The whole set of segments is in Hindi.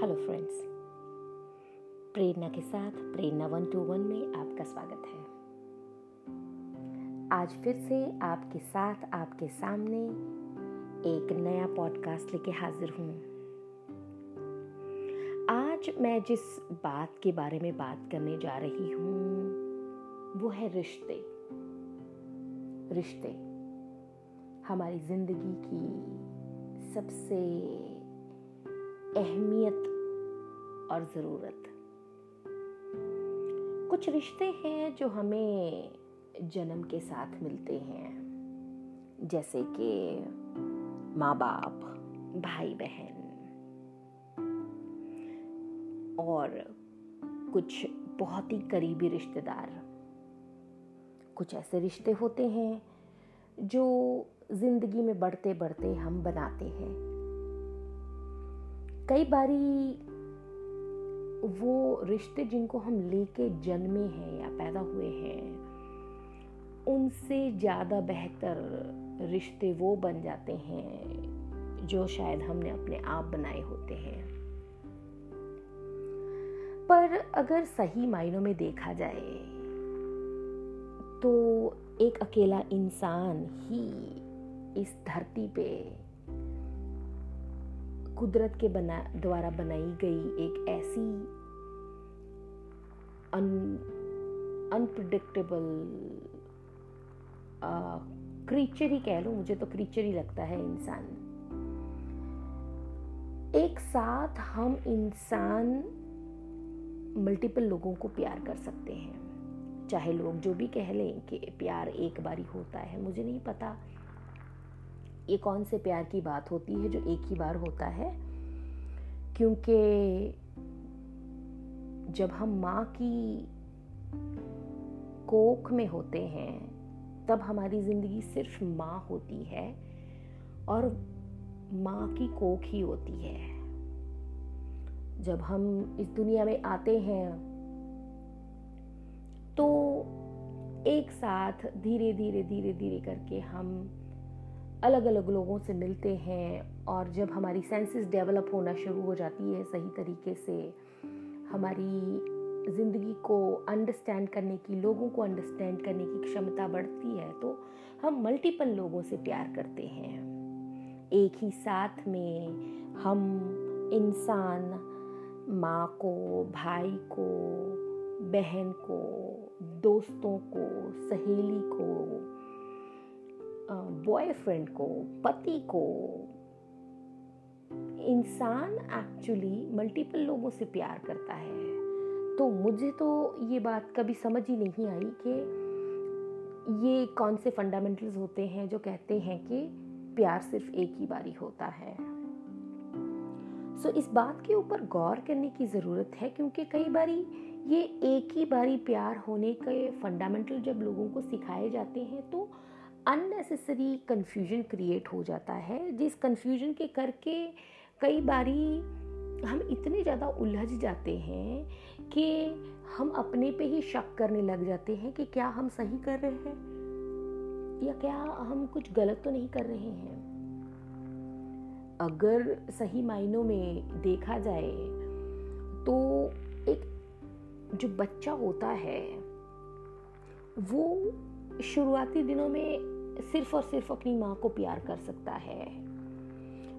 हेलो फ्रेंड्स प्रेरणा के साथ प्रेरणा वन टू वन में आपका स्वागत है। आज फिर से आपके साथ, आपके सामने एक नया पॉडकास्ट लेके हाजिर हूँ। आज मैं जिस बात के बारे में बात करने जा रही हूँ, वो है रिश्ते। रिश्ते हमारी ज़िंदगी की सबसे अहमियत और ज़रूरत। कुछ रिश्ते हैं जो हमें जन्म के साथ मिलते हैं। जैसे कि माँ बाप भाई बहन और कुछ बहुत ही करीबी रिश्तेदार। कुछ ऐसे रिश्ते होते हैं जो ज़िंदगी में बढ़ते बढ़ते हम बनाते हैं। कई बारी वो रिश्ते जिनको हम लेके जन्मे हैं या पैदा हुए हैं, उनसे ज़्यादा बेहतर रिश्ते वो बन जाते हैं जो शायद हमने अपने आप बनाए होते हैं। पर अगर सही मायनों में देखा जाए तो एक अकेला इंसान ही इस धरती पे कुदरत के बना, द्वारा बनाई गई एक ऐसी अनप्रडिक्टेबल क्रीचर ही कह लो, मुझे तो क्रीचर ही लगता है इंसान। एक साथ हम इंसान मल्टीपल लोगों को प्यार कर सकते हैं। चाहे लोग जो भी कह लें कि प्यार एक बारी होता है, मुझे नहीं पता। ये कौन से प्यार की बात होती है जो एक ही बार होता है? क्योंकि जब हम माँ की कोख में होते हैं, तब हमारी ज़िंदगी सिर्फ़ माँ होती है और माँ की कोख ही होती है। जब हम इस दुनिया में आते हैं तो एक साथ धीरे धीरे धीरे धीरे करके हम अलग अलग लोगों से मिलते हैं और जब हमारी सेंसेस डेवलप होना शुरू हो जाती है सही तरीके से, हमारी ज़िंदगी को अंडरस्टैंड करने की, लोगों को अंडरस्टैंड करने की क्षमता बढ़ती है तो हम मल्टीपल लोगों से प्यार करते हैं। एक ही साथ में हम इंसान, माँ को, भाई को, बहन को, दोस्तों को, सहेली को बॉयफ्रेंड को पति को इंसान एक्चुअली मल्टीपल लोगों से प्यार करता है। तो मुझे तो ये बात कभी समझ ही नहीं आई कि ये कौन से फंडामेंटल्स होते हैं जो कहते हैं कि प्यार सिर्फ़ एक ही बारी होता है। सो so, इस बात के ऊपर गौर करने की ज़रूरत है क्योंकि कई बारी ये एक ही बारी प्यार होने के फंडामेंटल जब लोगों को सिखाए जाते हैं तो अननेसेसरी कन्फ्यूज़न क्रिएट हो जाता है, जिस कन्फ्यूज़न के करके कई बारी हम इतने ज़्यादा उलझ जाते हैं कि हम अपने पे ही शक करने लग जाते हैं कि क्या हम सही कर रहे हैं या क्या हम कुछ गलत तो नहीं कर रहे हैं। अगर सही मायनों में देखा जाए तो एक जो बच्चा होता है, वो शुरुआती दिनों में सिर्फ़ और सिर्फ़ अपनी माँ को प्यार कर सकता है।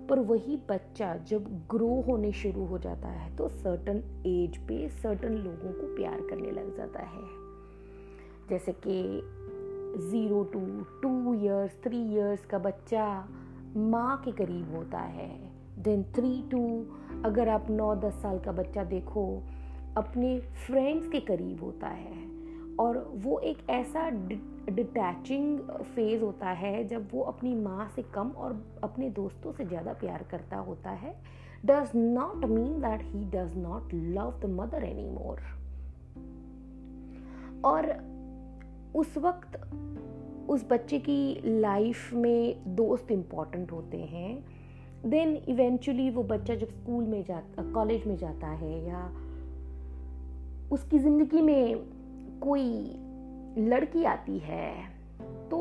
पर वही बच्चा जब ग्रो होने शुरू हो जाता है तो सर्टन एज पे सर्टन लोगों को प्यार करने लग जाता है। जैसे कि zero to two years three years का बच्चा माँ के करीब होता है। देन थ्री टू अगर आप नौ दस साल का बच्चा देखो, अपने फ्रेंड्स के करीब होता है। और वो एक ऐसा डिटैचिंग फ़ेज़ होता है जब वो अपनी माँ से कम और अपने दोस्तों से ज़्यादा प्यार करता होता है। Does not mean that he does not love the mother any more और उस वक्त उस बच्चे की लाइफ में दोस्त इंपॉर्टेंट होते हैं। देन इवेंचुअली वो बच्चा जब स्कूल में जाता कॉलेज में जाता है या उसकी ज़िंदगी में कोई लड़की आती है तो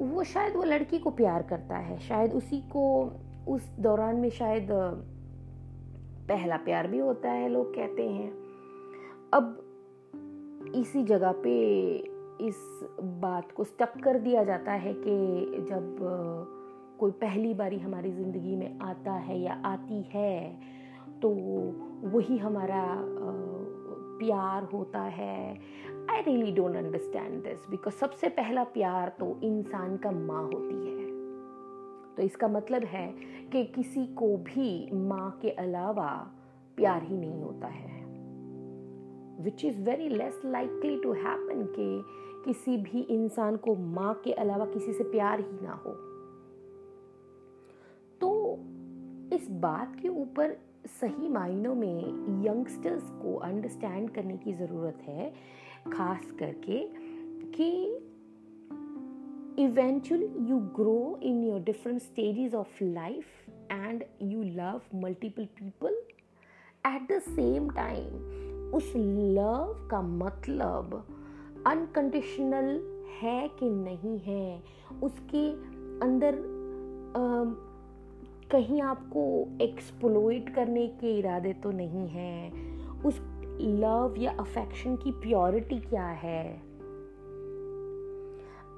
वो शायद वो लड़की को प्यार करता है। शायद उसी को, उस दौरान में शायद, पहला प्यार भी होता है, लोग कहते हैं। अब इसी जगह पे इस बात को स्टक कर दिया जाता है कि जब, कोई पहली बारी हमारी ज़िंदगी में आता है या आती है तो वही हमारा प्यार होता है। I really don't understand this because सबसे पहला प्यार तो इंसान का माँ होती है। तो इसका मतलब है कि किसी को भी माँ के अलावा प्यार ही नहीं होता है। Which is very less likely to happen कि किसी भी इंसान को माँ के अलावा किसी से प्यार ही ना हो। तो इस बात के ऊपर सही मायनों में यंगस्टर्स को अंडरस्टैंड करने की ज़रूरत है खास करके कि eventually you grow in your different stages of life and you love multiple people at the same time उस लव का मतलब अनकंडीशनल है कि नहीं है उसके अंदर कहीं आपको एक्सप्लोइट करने के इरादे तो नहीं हैं। उस लव या अफेक्शन की प्योरिटी क्या है?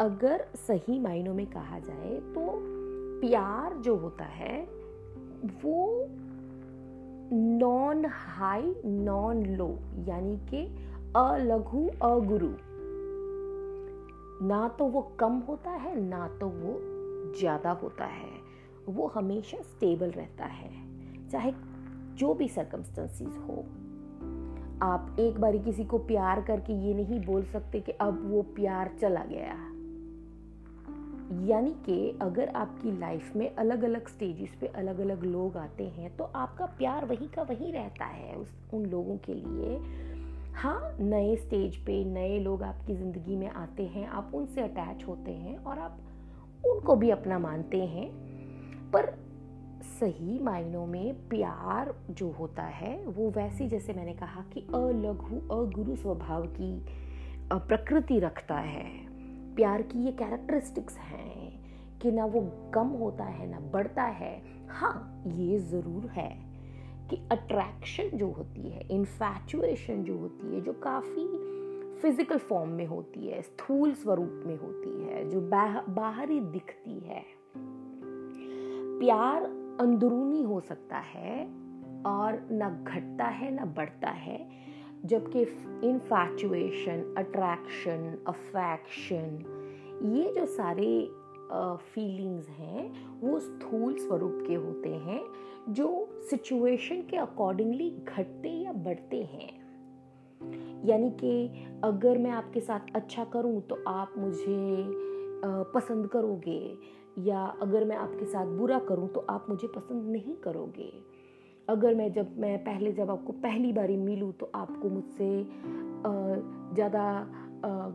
अगर सही मायनों में कहा जाए तो प्यार जो होता है, वो नॉन हाई नॉन लो यानी कि अलघु, अगुरु। ना तो वो कम होता है, ना तो वो ज़्यादा होता है। वो हमेशा स्टेबल रहता है, चाहे जो भी सर्कमस्टेंसेस हो। आप एक बारी किसी को प्यार करके ये नहीं बोल सकते कि अब वो प्यार चला गया। यानी कि अगर आपकी लाइफ में अलग अलग स्टेजेस पे अलग अलग लोग आते हैं तो आपका प्यार वही का वही रहता है उस, उन लोगों के लिए। हाँ नए स्टेज पे नए लोग आपकी ज़िंदगी में आते हैं, आप उनसे अटैच होते हैं और आप उनको भी अपना मानते हैं पर सही मायनों में प्यार जो होता है, वो वैसी जैसे मैंने कहा कि अलघु, अगुरु स्वभाव की प्रकृति रखता है। प्यार की ये कैरेक्टरिस्टिक्स हैं कि ना वो कम होता है, ना बढ़ता है। हाँ ये ज़रूर है कि अट्रैक्शन जो होती है इन्फैचुएशन जो होती है, जो काफ़ी फ़िज़िकल फॉर्म में होती है, स्थूल स्वरूप में होती है, जो बाहरी दिखती है। प्यार अंदरूनी हो सकता है और ना घटता है, ना बढ़ता है, जबकि इनफैचुएशन अट्रैक्शन अफेक्शन ये जो सारे फीलिंग्स हैं, वो स्थूल स्वरूप के होते हैं, जो सिचुएशन के अकॉर्डिंगली घटते या बढ़ते हैं। यानी कि अगर मैं आपके साथ अच्छा करूँ तो आप मुझे पसंद करोगे या अगर मैं आपके साथ बुरा करूँ तो आप मुझे पसंद नहीं करोगे। अगर मैं जब, मैं पहले जब आपको पहली बारी मिलूँ तो आपको मुझसे ज़्यादा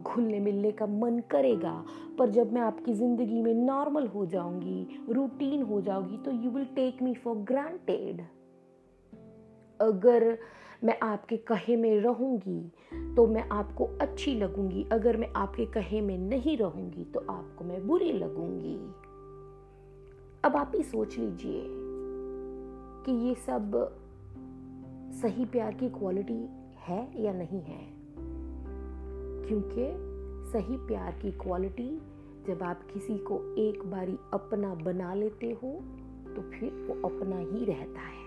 घुलने मिलने का मन करेगा। पर जब मैं आपकी ज़िंदगी में नॉर्मल हो जाऊँगी, रूटीन हो जाऊँगी तो you will take me for granted अगर मैं आपके कहे में रहूँगी तो मैं आपको अच्छी लगूँगी। अगर मैं आपके कहे में नहीं रहूँगी तो आपको मैं बुरी लगूँगी। अब आप ही सोच लीजिए कि ये सब सही प्यार की क्वालिटी है या नहीं है? क्योंकि सही प्यार की क्वालिटी जब आप किसी को एक बारी अपना बना लेते हो तो फिर वो अपना ही रहता है।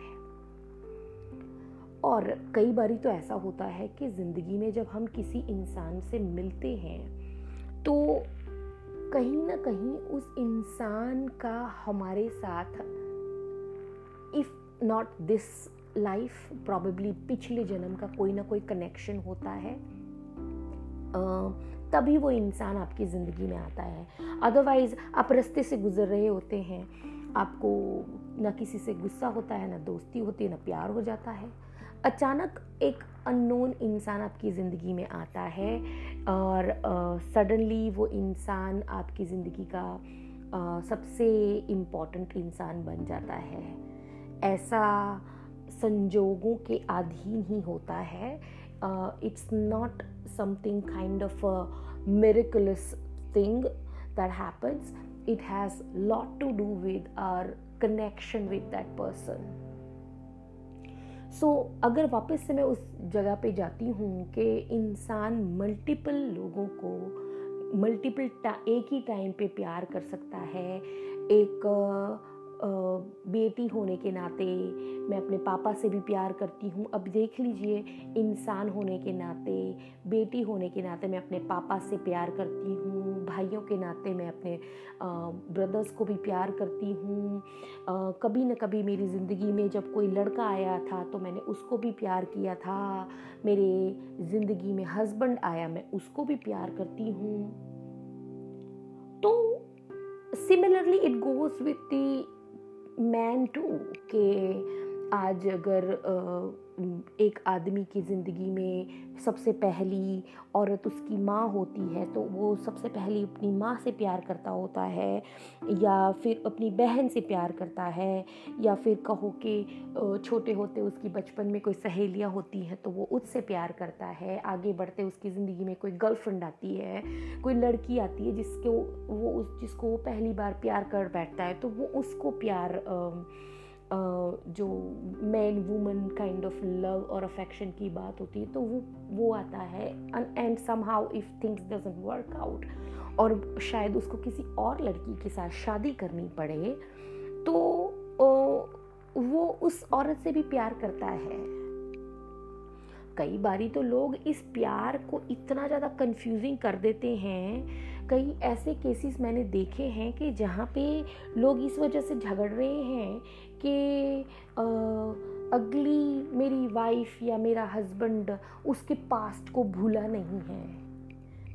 और कई बारी तो ऐसा होता है कि ज़िंदगी में जब हम किसी इंसान से मिलते हैं तो कहीं ना कहीं उस इंसान का हमारे साथ if not this life probably पिछले जन्म का कोई ना कोई कनेक्शन होता है। तभी वो इंसान आपकी ज़िंदगी में आता है। अदरवाइज़ आप रस्ते से गुजर रहे होते हैं। आपको ना किसी से गुस्सा होता है, ना दोस्ती होती है, ना प्यार हो जाता है। अचानक एक अननोन इंसान आपकी ज़िंदगी में आता है और सडनली uh, वो इंसान आपकी ज़िंदगी का uh, सबसे इंपॉर्टेंट इंसान बन जाता है। ऐसा संजोगों के अधीन ही होता है। It's not something kind of miraculous thing that happens it has lot to do with our connection with that person. So so, अगर वापस से मैं उस जगह पे जाती हूँ कि इंसान मल्टीपल लोगों को मल्टीपल एक ही टाइम पे प्यार कर सकता है एक बेटी होने के नाते मैं अपने पापा से भी प्यार करती हूँ। अब देख लीजिए, इंसान होने के नाते, बेटी होने के नाते मैं अपने पापा से प्यार करती हूँ। भाइयों के नाते मैं अपने ब्रदर्स को भी प्यार करती हूँ। कभी न कभी मेरी ज़िंदगी में जब कोई लड़का आया था तो मैंने उसको भी प्यार किया था। मेरे ज़िंदगी में हस्बैंड आया, मैं उसको भी प्यार करती हूँ। तो similarly it goes with the man too के आज अगर एक आदमी की ज़िंदगी में सबसे पहली औरत उसकी माँ होती है तो वो सबसे पहली अपनी माँ से प्यार करता होता है, या फिर अपनी बहन से प्यार करता है, या फिर कहो कि छोटे होते उसकी बचपन में कोई सहेलियाँ होती हैं तो वो उससे प्यार करता है। आगे बढ़ते उसकी ज़िंदगी में कोई गर्लफ्रेंड आती है, कोई लड़की आती है जिसको वो उस, जिसको वो पहली बार प्यार कर बैठता है तो वो उसको प्यार जो man woman kind of love और अफेक्शन की बात होती है तो वो वो आता है। And somehow if things doesn't work out और शायद उसको किसी और लड़की के साथ शादी करनी पड़े तो वो उस औरत से भी प्यार करता है। कई बारी तो लोग इस प्यार को इतना ज़्यादा कंफ्यूजिंग कर देते हैं कई ऐसे केसेस मैंने देखे हैं कि जहाँ पे लोग इस वजह से झगड़ रहे हैं कि अगली मेरी वाइफ या मेरा हस्बैंड उसके पास्ट को भूला नहीं है।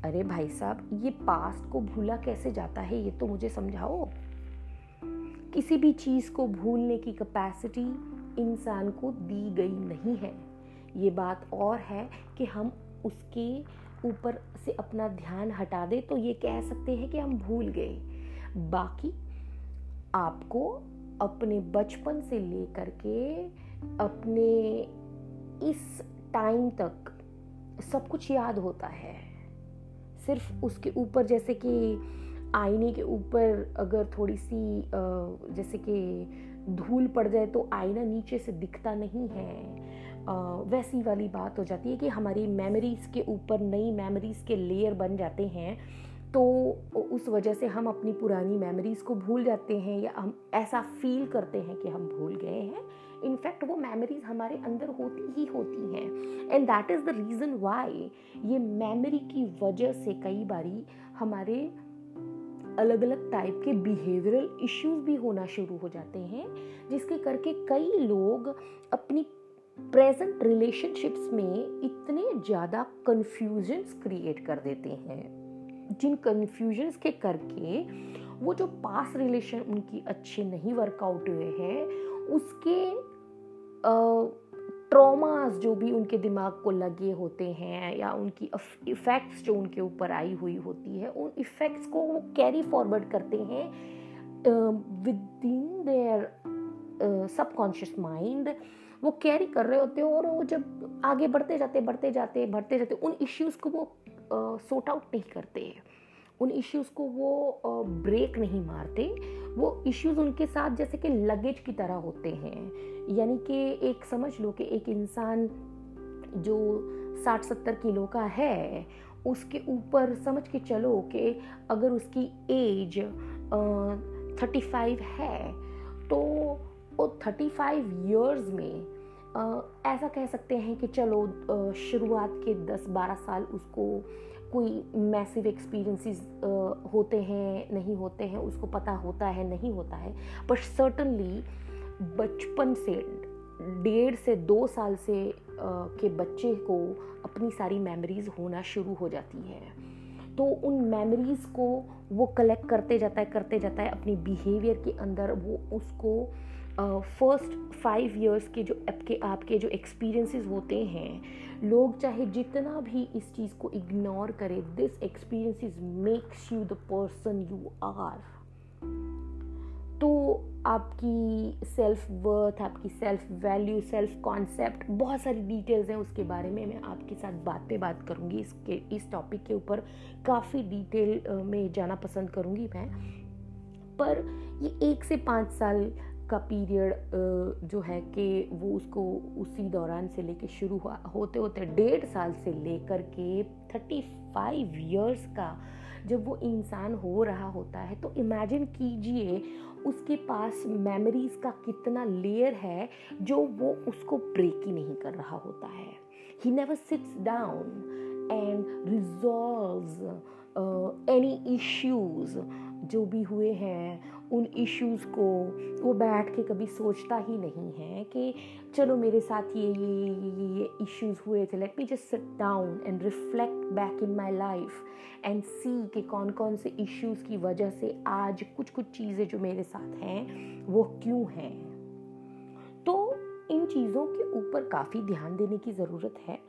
अरे भाई साहब, ये पास्ट को भूला कैसे जाता है, ये तो मुझे समझाओ। किसी भी चीज़ को भूलने की कैपेसिटी इंसान को दी गई नहीं है। ये बात और है कि हम उसके ऊपर से अपना ध्यान हटा दे तो ये कह सकते हैं कि हम भूल गए। बाकी आपको अपने बचपन से लेकर के अपने इस टाइम तक सब कुछ याद होता है। सिर्फ़ उसके ऊपर, जैसे कि आईने के ऊपर अगर थोड़ी सी जैसे कि धूल पड़ जाए तो आईना नीचे से दिखता नहीं है। वैसी वाली बात हो जाती है कि हमारी मेमोरीज़ के ऊपर नई मेमोरीज़ के लेयर बन जाते हैं तो उस वजह से हम अपनी पुरानी मेमोरीज़ को भूल जाते हैं या हम ऐसा फील करते हैं कि हम भूल गए हैं। इनफैक्ट वो मेमोरीज हमारे अंदर होती ही होती हैं। And that is the reason why ये मेमोरी की वजह से कई बारी हमारे अलग अलग टाइप के बिहेवियरल इश्यूज़ भी होना शुरू हो जाते हैं, जिसके करके कई लोग अपनी प्रेजेंट रिलेशनशिप्स में इतने ज़्यादा कन्फ्यूजन्स क्रिएट कर देते हैं। जिन कन्फ्यूजन्स के करके वो जो पास रिलेशन उनकी अच्छे नहीं वर्कआउट हुए हैं, उसके ट्रॉमास जो भी उनके दिमाग को लगे होते हैं या उनकी इफ़ेक्ट्स जो उनके ऊपर आई हुई होती है, उन इफ़ेक्ट्स को वो कैरी फॉरवर्ड करते हैं within their subconscious mind वो कैरी कर रहे होते हैं और वो जब आगे बढ़ते जाते बढ़ते जाते बढ़ते जाते, उन इश्यूज़ को वो सॉर्ट आउट नहीं करते। हैं उन इश्यूज़ को वो ब्रेक नहीं मारते। वो इश्यूज़ उनके साथ जैसे कि लगेज की तरह होते हैं। यानी कि एक समझ लो कि एक इंसान जो साठ सत्तर किलो का है, उसके ऊपर समझ के चलो कि अगर उसकी एज थर्टी फाइव है तो थर्टी फाइव ईयर्स में आ, ऐसा कह सकते हैं कि चलो शुरुआत के दस बारह साल उसको कोई मैसिव एक्सपीरियंसेस होते हैं नहीं होते हैं उसको पता होता है नहीं होता है। बट सर्टनली बचपन से डेढ़ से दो साल से के बच्चे को अपनी सारी मेमोरीज होना शुरू हो जाती है। तो उन मेमोरीज को वो कलेक्ट करते जाता है करते जाता है अपनी बिहेवियर के अंदर वो उसको फ़र्स्ट फाइव ईयर्स के जो आपके आपके जो एक्सपीरियंसेस होते हैं, लोग चाहे जितना भी इस चीज़ को इग्नोर करें this experiences makes you the person you are तो आपकी सेल्फ वर्थ आपकी सेल्फ वैल्यू सेल्फ कॉन्सेप्ट बहुत सारी डिटेल्स हैं उसके बारे में मैं आपके साथ बात पे बात करूँगी। इसके, इस टॉपिक के ऊपर काफ़ी डिटेल में जाना पसंद करूँगी मैं। पर ये एक से पाँच साल का पीरियड जो है कि वो उसको उसी दौरान से लेके शुरू हुआ। होते होते डेढ़ साल से लेकर के थर्टी फाइव ईयर्स का जब वो इंसान हो रहा होता है तो इमेजिन कीजिए उसके पास मेमोरीज का कितना लेयर है जो वो उसको ब्रेक ही नहीं कर रहा होता है। He never sits down and resolve any issues जो भी हुए हैं, उन इश्यूज़ को, वो बैठ के कभी सोचता ही नहीं है कि चलो मेरे साथ ये ये ये ये इश्यूज़ हुए थे। Let me just sit down and reflect back in my life and see कि कौन कौन से इश्यूज़ की वजह से आज कुछ कुछ चीज़ें जो मेरे साथ हैं, वो क्यों हैं? तो इन चीज़ों के ऊपर काफ़ी ध्यान देने की ज़रूरत है,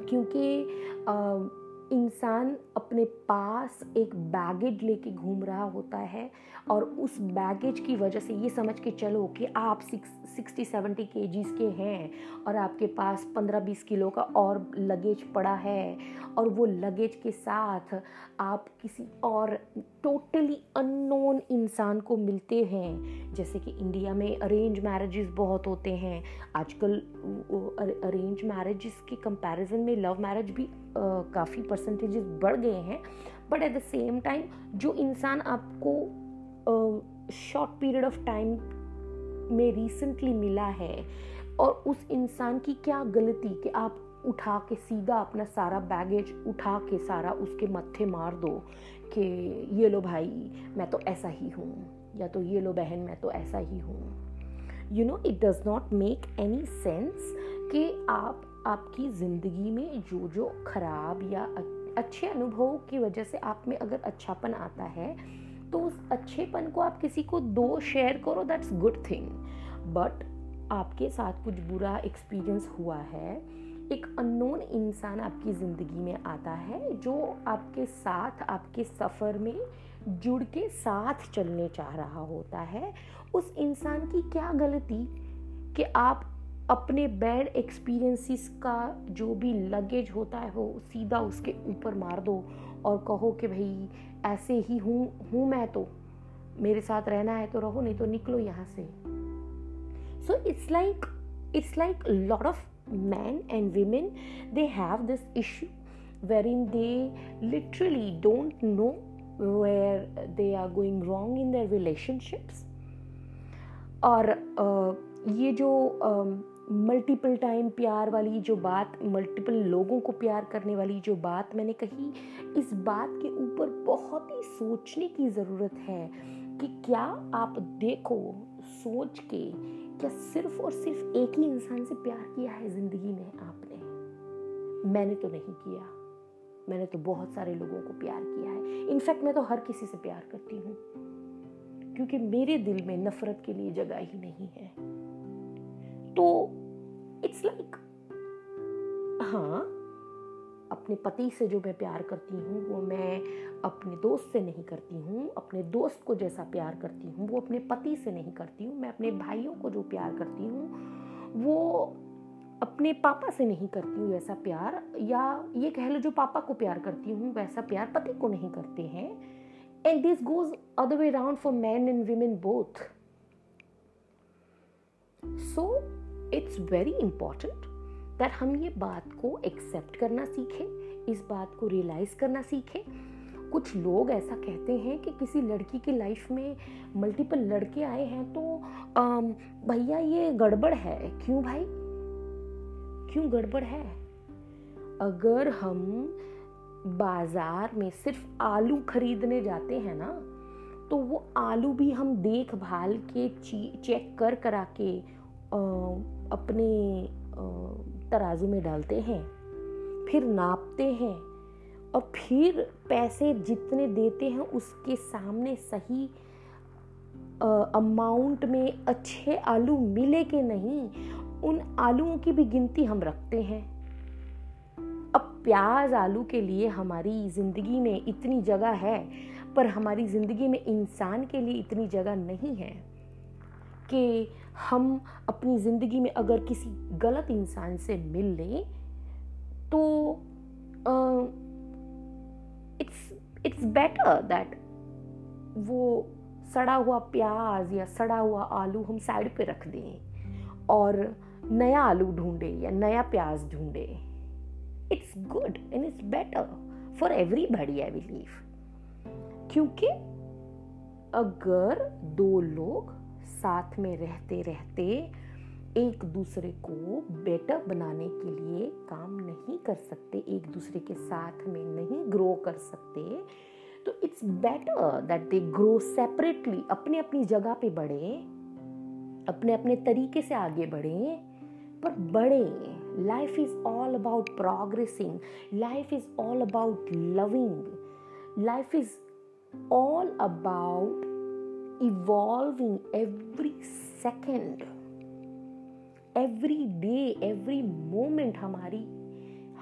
क्योंकि इंसान अपने पास एक बैगेज लेके घूम रहा होता है और उस बैगेज की वजह से ये समझ के चलो कि आप सिक्स सिक्सटी सेवेंटी के के हैं और आपके पास पंद्रह, बीस किलो का और लगेज पड़ा है और वो लगेज के साथ आप किसी और टोटली अननोन इंसान को मिलते हैं। जैसे कि इंडिया में अरेंज मैरिजेस बहुत होते हैं। आजकल अरेंज मैरिजेस के कंपैरिजन में लव मैरिज भी काफ़ी परसेंटेजेस बढ़ गए हैं। But at the same time जो इंसान आपको शॉर्ट पीरियड ऑफ़ टाइम में रिसेंटली मिला है और उस इंसान की क्या गलती कि आप उठा के सीधा अपना सारा बैगेज उठा के सारा उसके मत्थे मार दो कि ये लो भाई, मैं तो ऐसा ही हूँ, या तो ये लो बहन, मैं तो ऐसा ही हूँ। You know it does not make any sense कि आप आपकी ज़िंदगी में जो जो खराब या अच्छे अनुभव की वजह से आप में अगर अच्छापन आता है तो उस अच्छेपन को आप किसी को दो शेयर करो दैट्स गुड थिंग बट आपके साथ कुछ बुरा एक्सपीरियंस हुआ है, एक अननोन इंसान आपकी ज़िंदगी में आता है, जो आपके साथ, आपके सफ़र में जुड़ के साथ चलने चाह रहा होता है, उस इंसान की क्या गलती? कि आप अपने बैड एक्सपीरियंसिस का जो भी लगेज होता है, वो सीधा उसके ऊपर मार दो और कहो कि भाई, ऐसे ही हूँ हूँ मैं तो। मेरे साथ रहना है तो रहो, नहीं तो निकलो यहाँ से। So it's like it's like lot of man and women they have this issue where in they literally don't know where they are going wrong in their relationships और ये जो मल्टीपल टाइम प्यार वाली जो बात मल्टीपल लोगों को प्यार करने वाली जो बात मैंने कही, इस बात के ऊपर बहुत ही सोचने की ज़रूरत है कि क्या आप देखो, सोच के क्या सिर्फ़ और सिर्फ़ एक ही इंसान से प्यार किया है ज़िंदगी में आपने? मैंने तो नहीं किया। मैंने तो बहुत सारे लोगों को प्यार किया है। इनफैक्ट मैं तो हर किसी से प्यार करती हूँ। क्योंकि मेरे दिल में नफरत के लिए जगह ही नहीं है। तो इट्स लाइक हाँ अपने पति से जो मैं प्यार करती हूँ, वो मैं अपने दोस्त से नहीं करती हूँ, अपने दोस्त को जैसा प्यार करती हूँ, वो अपने पति से नहीं करती हूँ, मैं अपने भाइयों को जो प्यार करती हूँ, वो अपने पापा से नहीं करती हूँ वैसा प्यार, या ये कह लो जो पापा को प्यार करती हूँ, वैसा प्यार पति को नहीं करते हैं। And this goes other way round for man and women both so it's very important that हम ये बात को एक्सेप्ट करना सीखें, इस बात को रियलाइज़ करना सीखें। कुछ लोग ऐसा कहते हैं कि किसी लड़की की लाइफ में मल्टीपल लड़के आए हैं तो भैया ये गड़बड़ है। क्यों भाई? क्यों गड़बड़ है? अगर हम बाज़ार में सिर्फ़ आलू खरीदने जाते हैं ना तो वो आलू भी हम देखभाल के चेक कर, करा के अपने तराजू में डालते हैं, फिर नापते हैं और फिर पैसे जितने देते हैं उसके सामने सही अमाउंट में अच्छे आलू मिले के नहीं, उन आलूओं की भी गिनती हम रखते हैं। अब प्याज आलू के लिए हमारी ज़िंदगी में इतनी जगह है, पर हमारी ज़िंदगी में इंसान के लिए इतनी जगह नहीं है कि हम अपनी ज़िंदगी में अगर किसी गलत इंसान से मिल लें तो इट्स इट्स बेटर दैट वो सड़ा हुआ प्याज या सड़ा हुआ आलू हम साइड पे रख दें और नया आलू ढूंढे या नया प्याज ढूंढे। It's good and it's better for everybody I believe क्योंकि अगर दो लोग साथ में रहते रहते एक दूसरे को बेटर बनाने के लिए काम नहीं कर सकते, एक दूसरे के साथ में नहीं ग्रो कर सकते। तो it's better that they grow separately अपने अपनी जगह पे बढ़े अपने अपने तरीके से आगे बढ़े, पर बढ़े। Life is all about progressing life is all about loving life is all about evolving every second, every day, every moment हमारी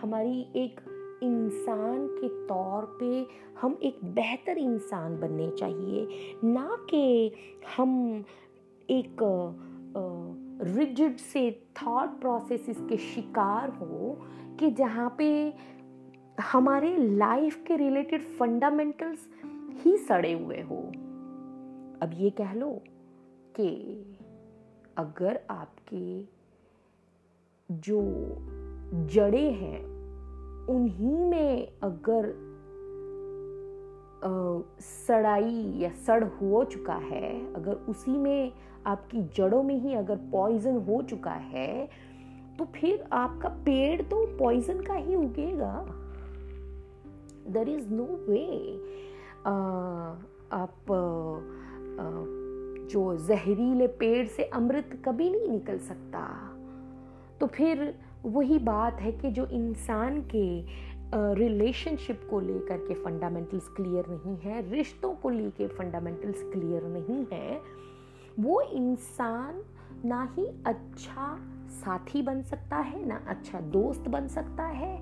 हमारी एक इंसान के तौर पे हम एक बेहतर इंसान बनने चाहिए। ना कि हम एक रिजिड से थॉट प्रोसेस के शिकार हो कि जहाँ पे हमारे लाइफ के रिलेटेड फंडामेंटल्स ही सड़े हुए हो। अब ये कह लो कि अगर आपके जो जड़े हैं, उन्हीं में अगर सड़ाई या सड़ हो चुका है, अगर उसी में आपकी जड़ों में ही अगर पॉइजन हो चुका है तो फिर आपका पेड़ तो पॉइजन का ही उगेगा। देर इज़ नो वे आप जो जहरीले पेड़ से अमृत कभी नहीं निकल सकता। तो फिर वही बात है कि जो इंसान के रिलेशनशिप को लेकर के फंडामेंटल्स क्लियर नहीं है, रिश्तों को लेकर फंडामेंटल्स क्लियर नहीं है, वो इंसान ना ही अच्छा साथी बन सकता है, ना अच्छा दोस्त बन सकता है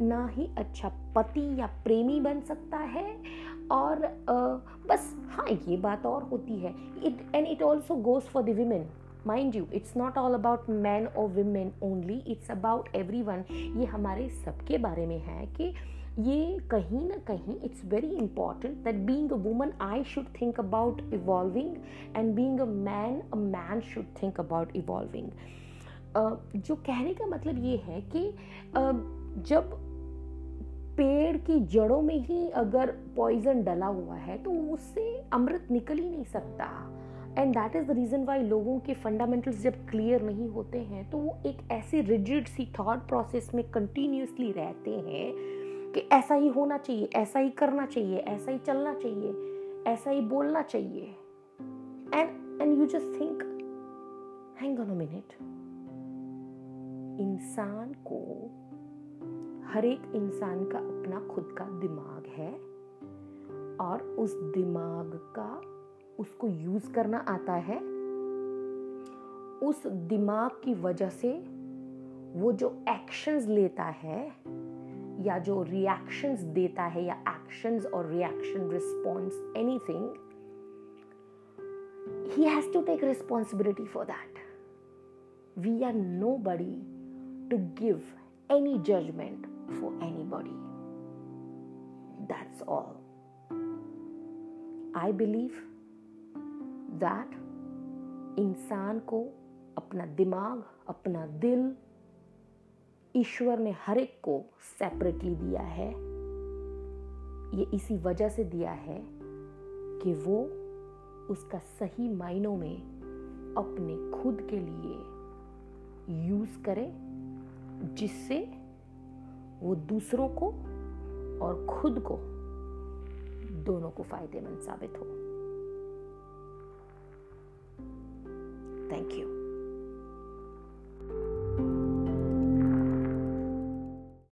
ना ही अच्छा पति या प्रेमी बन सकता है। और uh, बस हाँ ये बात और होती है। It and it also goes for the women mind you it's not all about man और women only it's about everyone ये हमारे सबके बारे में है कि ये कहीं ना कहीं it's very important that being a woman I should think about evolving and being a man a man should think about evolving जो कहने का मतलब ये है कि uh, जब पेड़ की जड़ों में ही अगर पॉइजन डला हुआ है तो उससे अमृत निकल ही नहीं सकता। And that is the reason why लोगों के फंडामेंटल्स जब क्लियर नहीं होते हैं तो वो एक ऐसी रिजिड सी थॉट प्रोसेस में कंटिन्यूसली रहते हैं कि ऐसा ही होना चाहिए, ऐसा ही करना चाहिए, ऐसा ही चलना चाहिए, ऐसा ही बोलना चाहिए। And and you just think hang on a minute इंसान को हर एक इंसान का अपना खुद का दिमाग है और उस दिमाग का उसको यूज़ करना आता है उस दिमाग की वजह से वो जो एक्शंस लेता है या जो रिएक्शंस देता है या एक्शंस और reaction response anything he has to take responsibility for that. We are nobody to give any judgment for anybody. That's all. I believe that इंसान को अपना दिमाग, अपना दिल ईश्वर ने हर एक को सेपरेटली दिया है ये इसी वजह से दिया है कि वो उसका सही मायनों में अपने खुद के लिए यूज़ करे, जिससे वो दूसरों को और खुद को दोनों को फ़ायदेमंद साबित हो। Thank you